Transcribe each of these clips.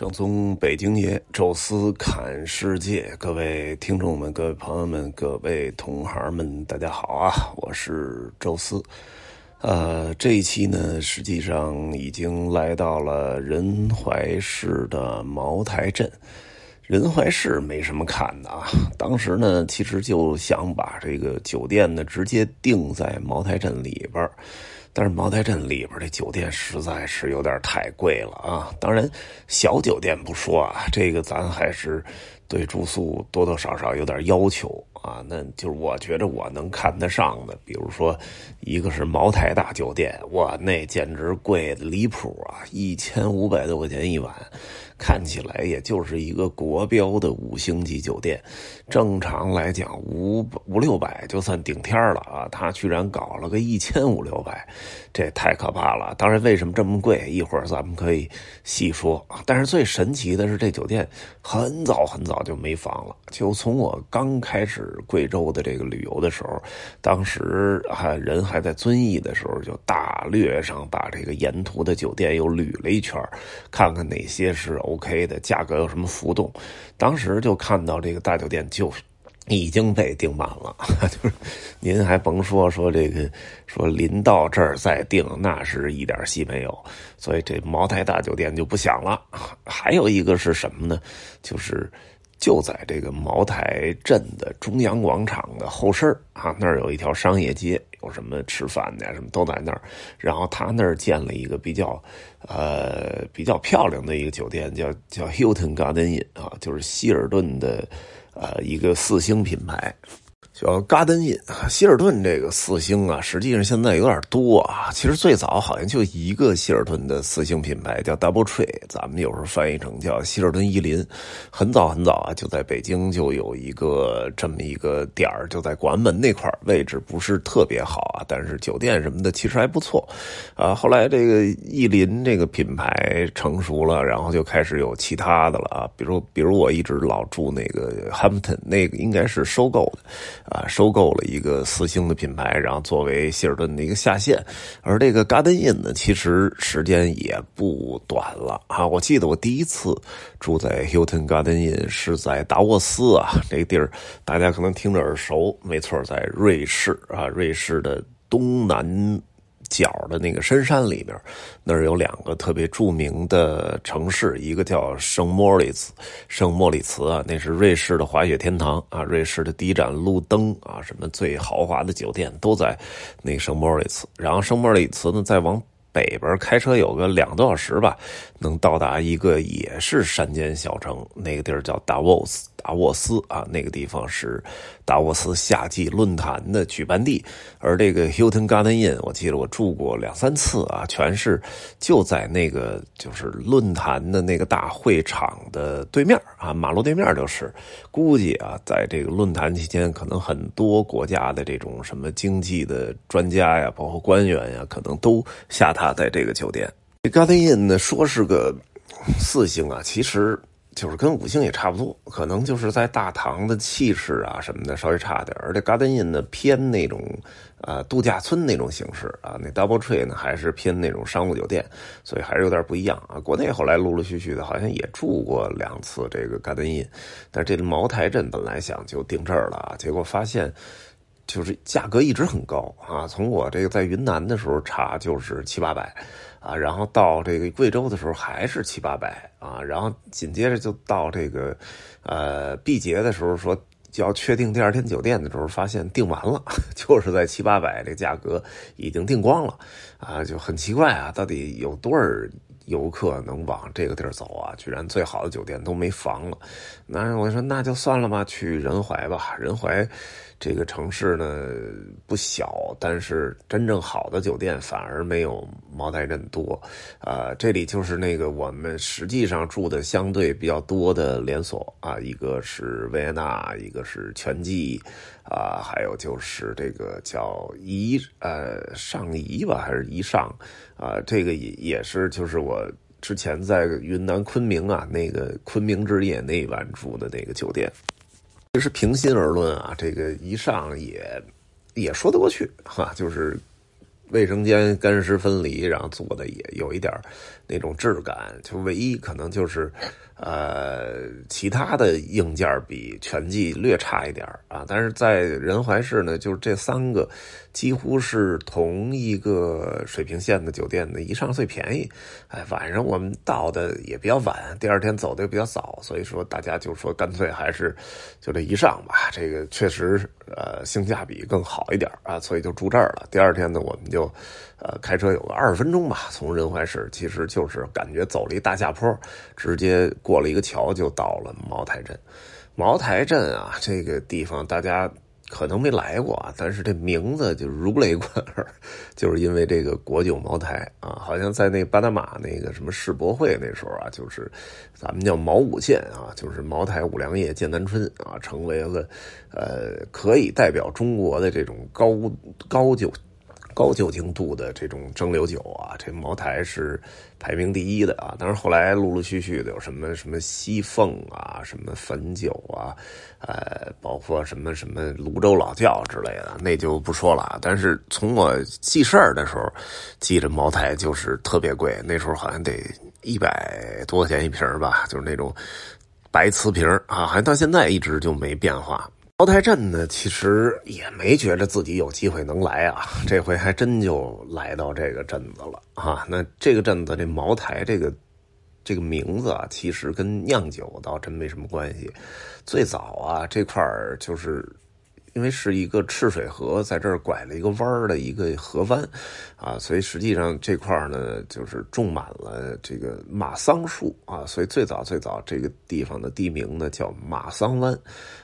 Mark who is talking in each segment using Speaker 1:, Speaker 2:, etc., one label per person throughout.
Speaker 1: 正宗北京爷，宙斯侃世界，各位听众们、各位朋友们、各位同行们，大家好啊！我是宙斯。呃，这一期呢，实际上已经来到了仁怀市的茅台镇。仁怀市没什么看的啊，当时呢，其实就想把这个酒店呢直接定在茅台镇里边儿但是茅台镇里边的酒店实在是有点太贵了啊！当然，小酒店不说啊，这个咱还是对住宿多多少少有点要求啊。那就是我觉着我能看得上的，比如说一个是茅台大酒店，哇，那简直贵的离谱啊，一千五百多块钱一晚。看起来也就是一个国标的五星级酒店，正常来讲五五六百就算顶天了啊！他居然搞了个一千五六百，这太可怕了。当然，为什么这么贵，一会儿咱们可以细说。但是最神奇的是，这酒店很早很早就没房了。就从我刚开始贵州的这个旅游的时候，当时还人还在遵义的时候，就大略上把这个沿途的酒店又捋了一圈，看看哪些是。OK 的价格有什么浮动？当时就看到这个大酒店就已经被订满了，就是您还甭说说这个说临到这儿再订，那是一点戏没有。所以这茅台大酒店就不响了。还有一个是什么呢？就是就在这个茅台镇的中央广场的后身啊，那儿有一条商业街。有什么吃饭的呀？什么都在那儿。然后他那儿建了一个比较，呃，比较漂亮的一个酒店，叫叫 Hilton Garden Inn 啊，就是希尔顿的，呃，一个四星品牌。叫 Garden Inn，希尔顿这个四星啊，实际上现在有点多啊。其实最早好像就一个希尔顿的四星品牌，叫 Double Tree，咱们有时候翻译成叫希尔顿伊林。很早很早啊，就在北京就有一个这么一个点儿，就在广安门那块位置不是特别好啊，但是酒店什么的其实还不错啊。后来这个伊林这个品牌成熟了，然后就开始有其他的了啊，比如比如我一直老住那个 Hampton，那个应该是收购的。啊，收购了一个四星的品牌，然后作为希尔顿的一个下线。而这个 Garden Inn 呢，其实时间也不短了啊。我记得我第一次住在 Hilton Garden Inn 是在达沃斯啊，这地儿大家可能听着耳熟，没错，在瑞士啊，瑞士的东南。角的那个深山里边，那儿有两个特别著名的城市，一个叫圣莫里茨，圣莫里茨啊，那是瑞士的滑雪天堂啊，瑞士的第一盏路灯啊，什么最豪华的酒店都在那圣莫里茨。然后圣莫里茨呢，再往北边开车有个两个多小时吧，能到达一个也是山间小城，那个地儿叫达沃斯。达沃斯啊，那个地方是达沃斯夏季论坛的举办地，而这个 Hilton Garden Inn，我记得我住过两三次啊，全是就在那个就是论坛的那个大会场的对面啊，马路对面就是。估计啊，在这个论坛期间，可能很多国家的这种什么经济的专家呀，包括官员呀，可能都下台榻在这个酒店。这 Garden Inn 呢，说是个四星啊，其实。就是跟五星也差不多，可能就是在大堂的气势啊什么的稍微差点而且 Garden Inn 呢偏那种，呃度假村那种形式啊，那 Double Tree 呢还是偏那种商务酒店，所以还是有点不一样啊。国内后来陆陆续续的，好像也住过两次这个 Garden Inn，但这茅台镇本来想就定这儿了，结果发现就是价格一直很高啊，从我这个在云南的时候查就是七八百。啊，然后到这个贵州的时候还是七八百啊，然后紧接着就到这个，呃，毕节的时候说就要确定第二天酒店的时候，发现订完了，就是在七八百这价格已经订光了，啊，就很奇怪啊，到底有多少游客能往这个地儿走啊？居然最好的酒店都没房了，那我说那就算了吧，去仁怀吧，仁怀。这个城市呢不小，但是真正好的酒店反而没有茅台镇多，啊，这里就是那个我们实际上住的相对比较多的连锁啊，一个是维也纳，一个是全季，啊，还有就是这个叫宜呃上宜吧，还是宜上，啊，这个也也是就是我之前在云南昆明啊那个昆明之夜那一晚住的那个酒店。其实平心而论啊，这个一上也也说得过去哈，就是卫生间干湿分离，然后做的也有一点那种质感，就唯一可能就是。呃，其他的硬件比全季略差一点啊，但是在仁怀市呢，就是这三个几乎是同一个水平线的酒店的，一上最便宜。哎，晚上我们到的也比较晚，第二天走的也比较早，所以说大家就说干脆还是就这一上吧，这个确实呃性价比更好一点啊，所以就住这儿了。第二天呢，我们就呃开车有个二十分钟吧，从仁怀市其实就是感觉走了一大下坡，直接。过了一个桥就到了茅台镇，茅台镇啊，这个地方大家可能没来过啊，但是这名字就如雷贯耳，就是因为这个国酒茅台啊，好像在那巴拿马那个什么世博会那时候啊，就是咱们叫茅五剑啊，就是茅台、五粮液、剑南春啊，成为了呃可以代表中国的这种高高酒。高酒精度的这种蒸馏酒啊，这茅台是排名第一的啊。当然后来陆陆续续的有什么什么西凤啊，什么汾酒啊，呃，包括什么什么泸州老窖之类的，那就不说了。但是从我记事儿的时候，记着茅台就是特别贵，那时候好像得一百多块钱一瓶吧，就是那种白瓷瓶啊，好像到现在一直就没变化。茅台镇呢，其实也没觉着自己有机会能来啊，这回还真就来到这个镇子了啊。那这个镇子这茅台这个这个名字啊，其实跟酿酒倒真没什么关系。最早啊，这块儿就是。因为是一个赤水河在这儿拐了一个弯儿的一个河湾，啊，所以实际上这块儿呢就是种满了这个马桑树啊，所以最早最早这个地方的地名呢叫马桑湾，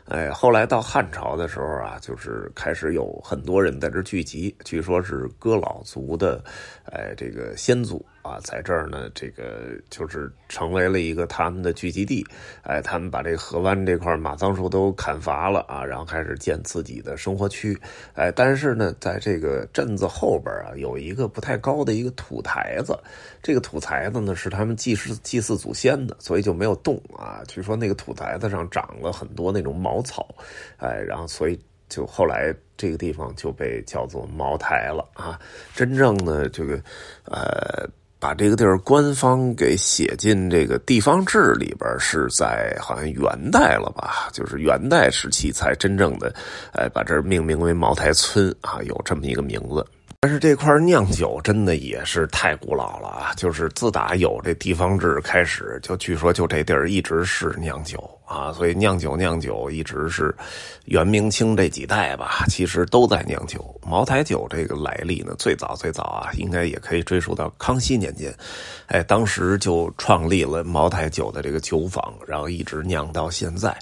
Speaker 1: 哎，后来到汉朝的时候啊，就是开始有很多人在这聚集，据说是哥老族的，哎，这个先祖。啊，在这儿呢，这个就是成为了一个他们的聚集地。哎，他们把这个河湾这块马桑树都砍伐了啊，然后开始建自己的生活区。哎，但是呢，在这个镇子后边啊，有一个不太高的一个土台子。这个土台子呢，是他们祭祀祭祀祖先的，所以就没有动啊。据说那个土台子上长了很多那种茅草，哎，然后所以。就后来这个地方就被叫做茅台了啊！真正的这个，呃，把这个地儿官方给写进这个地方志里边，是在好像元代了吧？就是元代时期才真正的，哎，把这儿命名为茅台村啊，有这么一个名字。但是这块酿酒真的也是太古老了啊！就是自打有这地方志开始，就据说就这地儿一直是酿酒。啊，所以酿酒酿酒一直是元明清这几代吧，其实都在酿酒。茅台酒这个来历呢，最早最早啊，应该也可以追溯到康熙年间，哎，当时就创立了茅台酒的这个酒坊，然后一直酿到现在。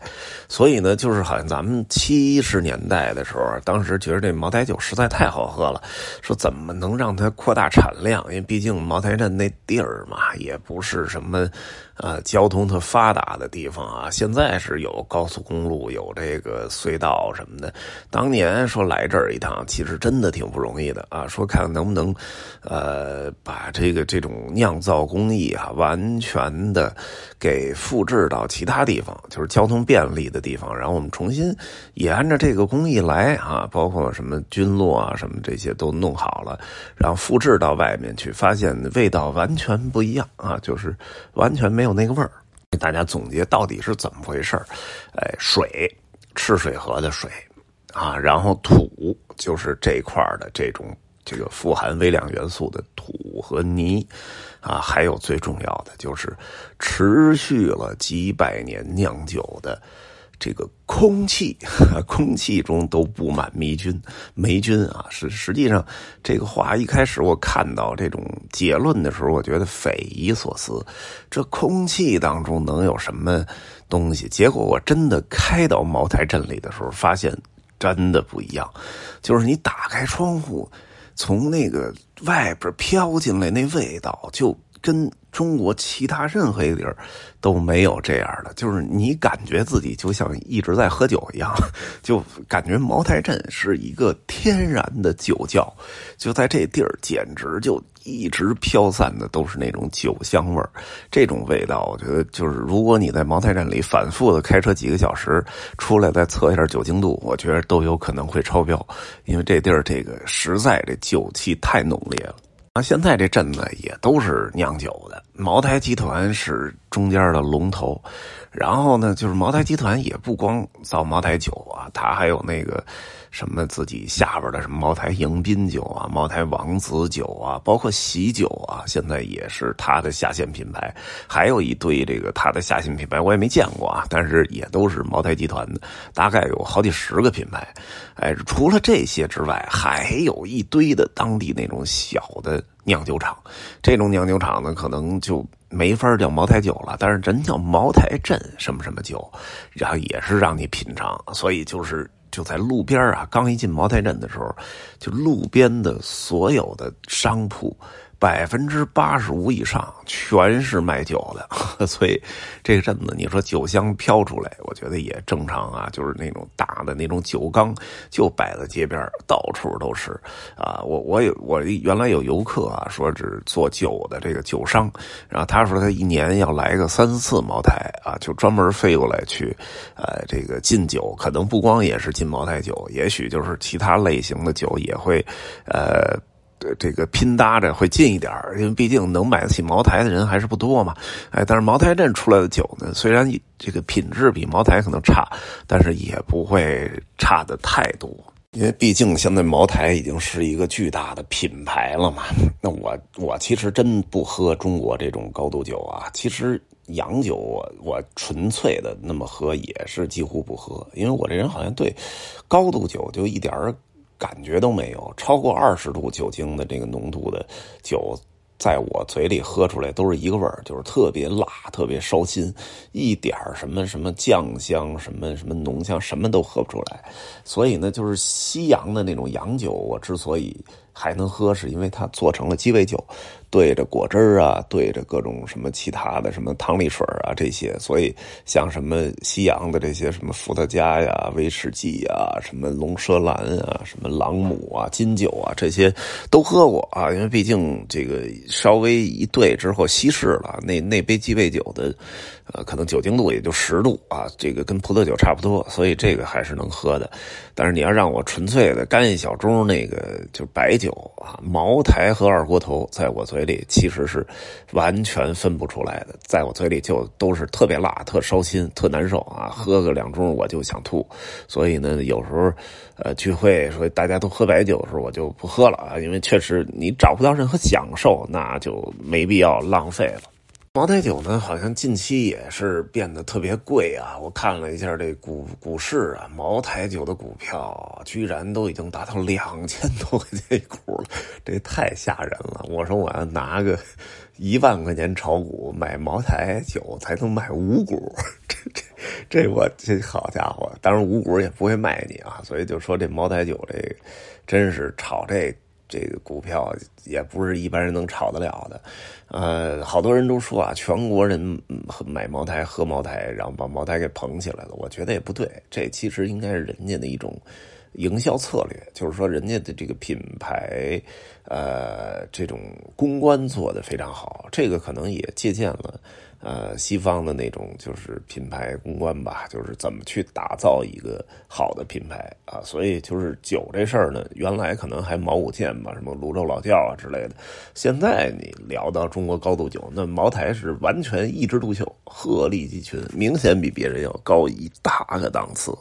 Speaker 1: 所以呢，就是好像咱们七十年代的时候，当时觉得这茅台酒实在太好喝了，说怎么能让它扩大产量？因为毕竟茅台镇那地儿嘛，也不是什么。呃，交通特发达的地方啊，现在是有高速公路，有这个隧道什么的。当年说来这儿一趟，其实真的挺不容易的啊。说看能不能，呃，把这个这种酿造工艺啊，完全的给复制到其他地方，就是交通便利的地方，然后我们重新也按照这个工艺来啊，包括什么菌落啊，什么这些都弄好了，然后复制到外面去，发现味道完全不一样啊，就是完全没。没有那个味儿，大家总结到底是怎么回事儿？哎，水，赤水河的水啊，然后土就是这块的这种这个富含微量元素的土和泥啊，还有最重要的就是持续了几百年酿酒的。这个空气，空气中都布满霉菌，霉菌啊，是实际上这个话一开始我看到这种结论的时候，我觉得匪夷所思，这空气当中能有什么东西？结果我真的开到茅台镇里的时候，发现真的不一样，就是你打开窗户，从那个外边飘进来那味道就。跟中国其他任何一个地儿都没有这样的，就是你感觉自己就像一直在喝酒一样，就感觉茅台镇是一个天然的酒窖，就在这地儿简直就一直飘散的都是那种酒香味儿。这种味道，我觉得就是如果你在茅台镇里反复的开车几个小时，出来再测一下酒精度，我觉得都有可能会超标，因为这地儿这个实在这酒气太浓烈了。啊现在这镇子也都是酿酒的，茅台集团是中间的龙头，然后呢，就是茅台集团也不光造茅台酒啊，它还有那个。什么自己下边的什么茅台迎宾酒啊，茅台王子酒啊，包括喜酒啊，现在也是它的下线品牌。还有一堆这个它的下线品牌，我也没见过啊，但是也都是茅台集团的，大概有好几十个品牌。哎，除了这些之外，还有一堆的当地那种小的酿酒厂。这种酿酒厂呢，可能就没法叫茅台酒了，但是人叫茅台镇什么什么酒，然后也是让你品尝，所以就是。就在路边啊，刚一进茅台镇的时候，就路边的所有的商铺。百分之八十五以上全是卖酒的，所以这个镇子你说酒香飘出来，我觉得也正常啊。就是那种大的那种酒缸就摆在街边，到处都是啊。我我有我原来有游客啊，说是做酒的这个酒商，然后他说他一年要来个三四次茅台啊，就专门飞过来去，呃，这个进酒，可能不光也是进茅台酒，也许就是其他类型的酒也会，呃。这个拼搭着会近一点因为毕竟能买得起茅台的人还是不多嘛。哎，但是茅台镇出来的酒呢，虽然这个品质比茅台可能差，但是也不会差的太多。因为毕竟现在茅台已经是一个巨大的品牌了嘛。那我我其实真不喝中国这种高度酒啊。其实洋酒我我纯粹的那么喝也是几乎不喝，因为我这人好像对高度酒就一点。感觉都没有，超过二十度酒精的这个浓度的酒，在我嘴里喝出来都是一个味儿，就是特别辣，特别烧心，一点什么什么酱香，什么什么浓香，什么都喝不出来。所以呢，就是西洋的那种洋酒，我之所以。还能喝，是因为它做成了鸡尾酒，兑着果汁啊，兑着各种什么其他的什么汤力水啊这些，所以像什么西洋的这些什么伏特加呀、威士忌啊、什么龙舌兰啊、什么朗姆啊、金酒啊这些都喝过啊，因为毕竟这个稍微一兑之后稀释了，那那杯鸡尾酒的。呃，可能酒精度也就十度啊，这个跟葡萄酒差不多，所以这个还是能喝的。但是你要让我纯粹的干一小盅那个就白酒啊，茅台和二锅头，在我嘴里其实是完全分不出来的，在我嘴里就都是特别辣、特烧心、特难受啊，喝个两盅我就想吐。所以呢，有时候呃聚会说大家都喝白酒的时候，我就不喝了啊，因为确实你找不到任何享受，那就没必要浪费了。茅台酒呢，好像近期也是变得特别贵啊！我看了一下这股股市啊，茅台酒的股票居然都已经达到两千多块钱一股了，这太吓人了！我说我要拿个一万块钱炒股买茅台酒，才能买五股，这这这我这好家伙！当然五股也不会卖你啊，所以就说这茅台酒这真是炒这。这个股票也不是一般人能炒得了的，呃，好多人都说啊，全国人买茅台喝茅台，然后把茅台给捧起来了。我觉得也不对，这其实应该是人家的一种营销策略，就是说人家的这个品牌，呃，这种公关做的非常好，这个可能也借鉴了。呃，西方的那种就是品牌公关吧，就是怎么去打造一个好的品牌啊。所以就是酒这事儿呢，原来可能还毛五件吧，什么泸州老窖啊之类的。现在你聊到中国高度酒，那茅台是完全一枝独秀，鹤立鸡群，明显比别人要高一大个档次。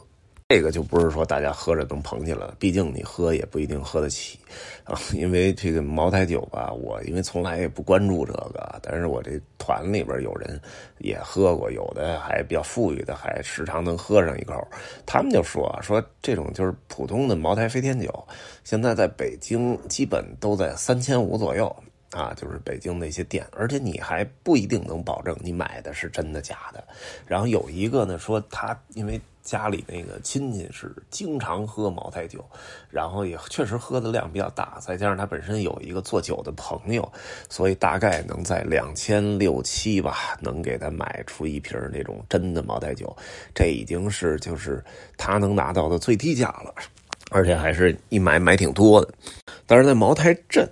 Speaker 1: 这个就不是说大家喝着能捧起来了，毕竟你喝也不一定喝得起 啊。因为这个茅台酒吧，我因为从来也不关注这个，但是我这团里边有人也喝过，有的还比较富裕的，还时常能喝上一口。他们就说说这种就是普通的茅台飞天酒，现在在北京基本都在三千五左右。啊，就是北京那些店，而且你还不一定能保证你买的是真的假的。然后有一个呢说他因为家里那个亲戚是经常喝茅台酒，然后也确实喝的量比较大，再加上他本身有一个做酒的朋友，所以大概能在两千六七吧，能给他买出一瓶那种真的茅台酒，这已经是就是他能拿到的最低价了，而且还是一买买挺多的。但是在茅台镇。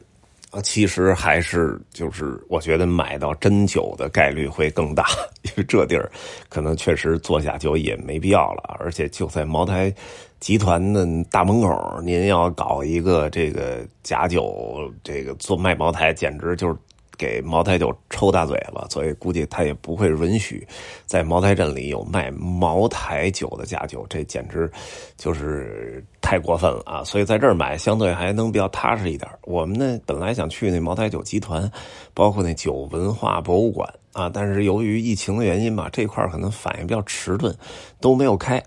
Speaker 1: 啊，其实还是就是我觉得买到真酒的概率会更大，因为这地儿可能确实做假酒也没必要了，而且就在茅台集团的大门口，您要搞一个这个假酒，这个做卖茅台，简直就是。给茅台酒抽大嘴巴，所以估计他也不会允许在茅台镇里有卖茅台酒的假酒，这简直就是太过分了啊！所以在这儿买相对还能比较踏实一点。我们呢本来想去那茅台酒集团，包括那酒文化博物馆啊，但是由于疫情的原因吧，这块可能反应比较迟钝，都没有开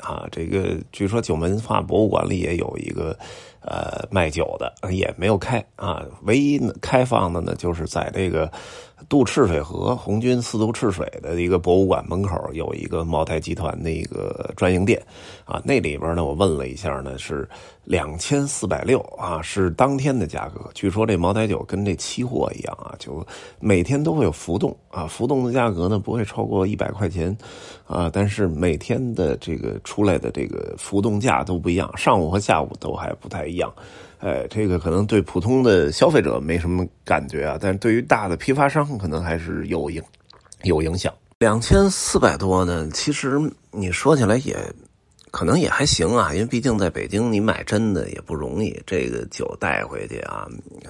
Speaker 1: 啊。这个据说酒文化博物馆里也有一个。呃，卖酒的也没有开啊，唯一开放的呢，就是在这个。渡赤水河，红军四渡赤水的一个博物馆门口有一个茅台集团的一个专营店，啊，那里边呢，我问了一下呢，是两千四百六啊，是当天的价格。据说这茅台酒跟这期货一样啊，就每天都会有浮动啊，浮动的价格呢不会超过一百块钱啊，但是每天的这个出来的这个浮动价都不一样，上午和下午都还不太一样。哎，这个可能对普通的消费者没什么感觉啊，但是对于大的批发商可能还是有影有影响。两千四百多呢，其实你说起来也。可能也还行啊，因为毕竟在北京，你买真的也不容易。这个酒带回去啊，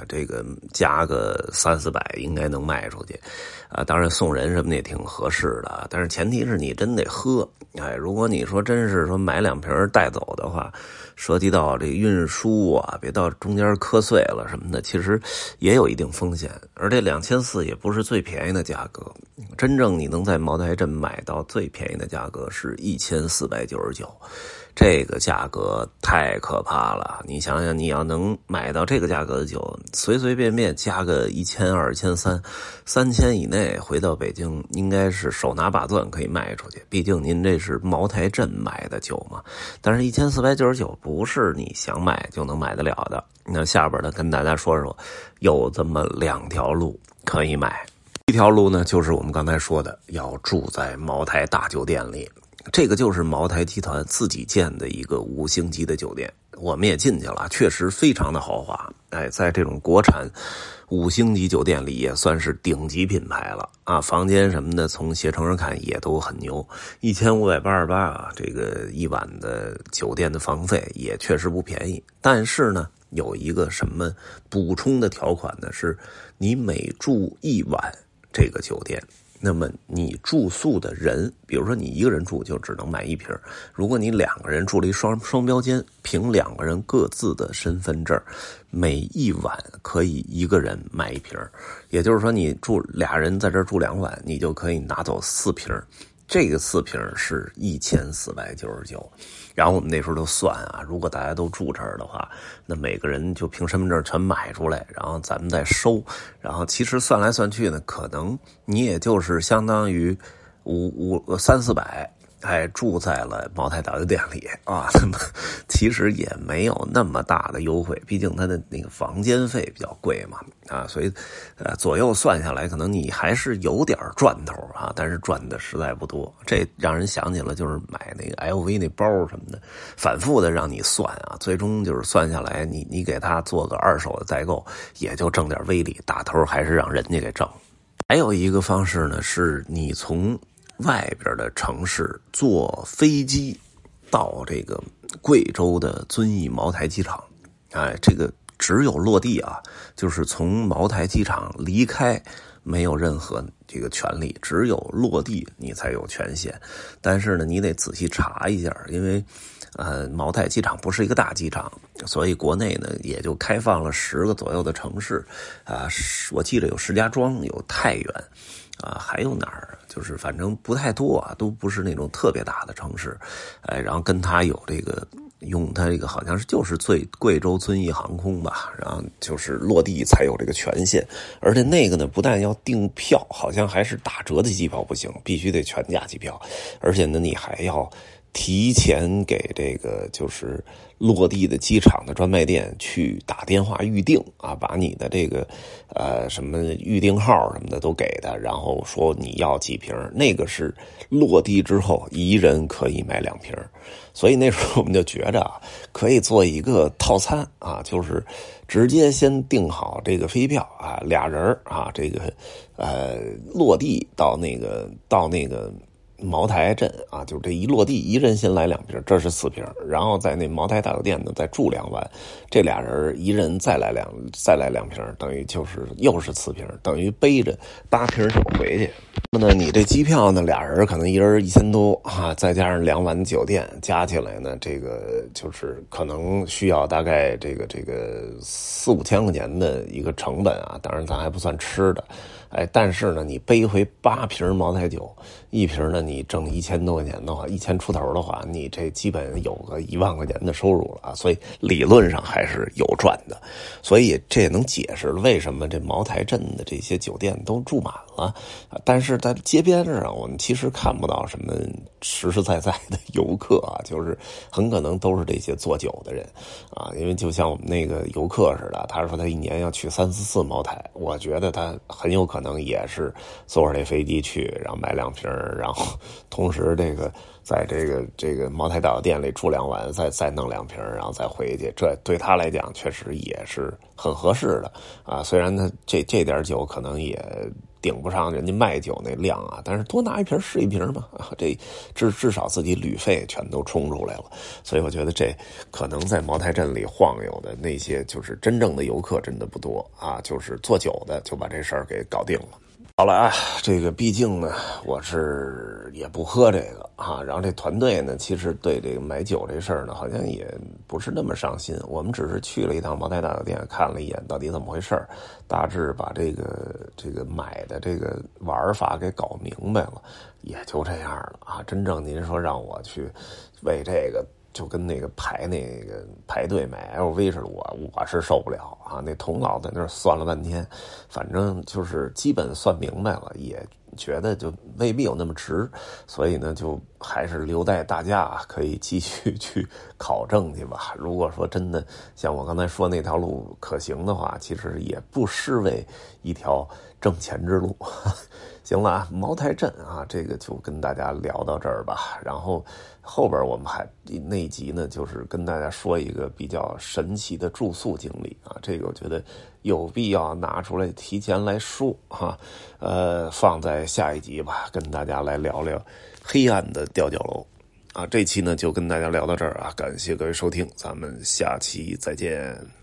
Speaker 1: 这个加个三四百应该能卖出去，啊，当然送人什么的也挺合适的。但是前提是你真得喝，哎，如果你说真是说买两瓶带走的话，涉及到这运输啊，别到中间磕碎了什么的，其实也有一定风险。而这两千四也不是最便宜的价格，真正你能在茅台镇买到最便宜的价格是一千四百九十九。这个价格太可怕了！你想想，你要能买到这个价格的酒，随随便便加个一千、二千、三三千以内，回到北京应该是手拿把攥可以卖出去。毕竟您这是茅台镇买的酒嘛。但是，一千四百九十九不是你想买就能买得了的。那下边呢，跟大家说说，有这么两条路可以买。一条路呢，就是我们刚才说的，要住在茅台大酒店里。这个就是茅台集团自己建的一个五星级的酒店，我们也进去了，确实非常的豪华。哎，在这种国产五星级酒店里，也算是顶级品牌了啊！房间什么的，从携程上看也都很牛，一千五百八十八啊，这个一晚的酒店的房费也确实不便宜。但是呢，有一个什么补充的条款呢？是你每住一晚这个酒店。那么你住宿的人，比如说你一个人住就只能买一瓶如果你两个人住了一双双标间，凭两个人各自的身份证，每一晚可以一个人买一瓶也就是说你住俩人在这住两晚，你就可以拿走四瓶这个四瓶是一千四百九十九，然后我们那时候都算啊，如果大家都住这儿的话，那每个人就凭身份证全买出来，然后咱们再收，然后其实算来算去呢，可能你也就是相当于五五三四百。哎，住在了茅台大酒店里啊，那么其实也没有那么大的优惠，毕竟他的那个房间费比较贵嘛，啊，所以呃左右算下来，可能你还是有点赚头啊，但是赚的实在不多。这让人想起了就是买那个 LV 那包什么的，反复的让你算啊，最终就是算下来，你你给他做个二手的代购，也就挣点微利，打头还是让人家给挣。还有一个方式呢，是你从。外边的城市坐飞机到这个贵州的遵义茅台机场，哎，这个只有落地啊，就是从茅台机场离开，没有任何这个权利，只有落地你才有权限。但是呢，你得仔细查一下，因为呃，茅台机场不是一个大机场，所以国内呢也就开放了十个左右的城市啊，我记得有石家庄，有太原。啊，还有哪儿？就是反正不太多啊，都不是那种特别大的城市，哎，然后跟他有这个用它这个好像是就是最贵州遵义航空吧，然后就是落地才有这个权限，而且那个呢不但要订票，好像还是打折的机票不行，必须得全价机票，而且呢你还要。提前给这个就是落地的机场的专卖店去打电话预定啊，把你的这个呃什么预定号什么的都给他，然后说你要几瓶，那个是落地之后一人可以买两瓶，所以那时候我们就觉着啊，可以做一个套餐啊，就是直接先订好这个飞票啊，俩人啊，这个呃落地到那个到那个。茅台镇啊，就这一落地，一人先来两瓶，这是四瓶。然后在那茅台大酒店呢，再住两晚，这俩人一人再来两，再来两瓶，等于就是又是四瓶，等于背着八瓶酒回去。那么呢，你这机票呢，俩人可能一人一千多啊，再加上两晚酒店，加起来呢，这个就是可能需要大概这个这个四五千块钱的一个成本啊。当然，咱还不算吃的。哎，但是呢，你背回八瓶茅台酒，一瓶呢，你挣一千多块钱的话，一千出头的话，你这基本有个一万块钱的收入了！所以理论上还是有赚的，所以这也能解释为什么这茅台镇的这些酒店都住满了。但是在街边上，我们其实看不到什么实实在在的游客啊，就是很可能都是这些做酒的人啊，因为就像我们那个游客似的，他说他一年要去三四次茅台，我觉得他很有可能。也是坐上这飞机去，然后买两瓶，然后 同时这个在这个这个茅台岛店里住两晚，再再弄两瓶，然后再回去。这对他来讲确实也是很合适的啊。虽然他这这点酒可能也顶不上人家卖酒那量啊，但是多拿一瓶是一瓶嘛。这至至少自己旅费全都冲出来了。所以我觉得这可能在茅台镇里晃悠的那些就是真正的游客真的不多啊，就是做酒的就把这事儿给搞定了。好了啊，这个毕竟呢，我是也不喝这个啊。然后这团队呢，其实对这个买酒这事儿呢，好像也不是那么上心。我们只是去了一趟茅台大酒店，看了一眼到底怎么回事大致把这个这个买的这个玩法给搞明白了，也就这样了啊。真正您说让我去为这个。就跟那个排那个排队买 LV 似的，我我是受不了啊！那童老在那儿算了半天，反正就是基本算明白了，也觉得就未必有那么值，所以呢，就还是留待大家可以继续去考证去吧。如果说真的像我刚才说那条路可行的话，其实也不失为一条挣钱之路。行了啊，茅台镇啊，这个就跟大家聊到这儿吧。然后后边我们还那一集呢，就是跟大家说一个比较神奇的住宿经历啊。这个我觉得有必要拿出来提前来说哈，呃，放在下一集吧，跟大家来聊聊黑暗的吊脚楼啊。这期呢就跟大家聊到这儿啊，感谢各位收听，咱们下期再见。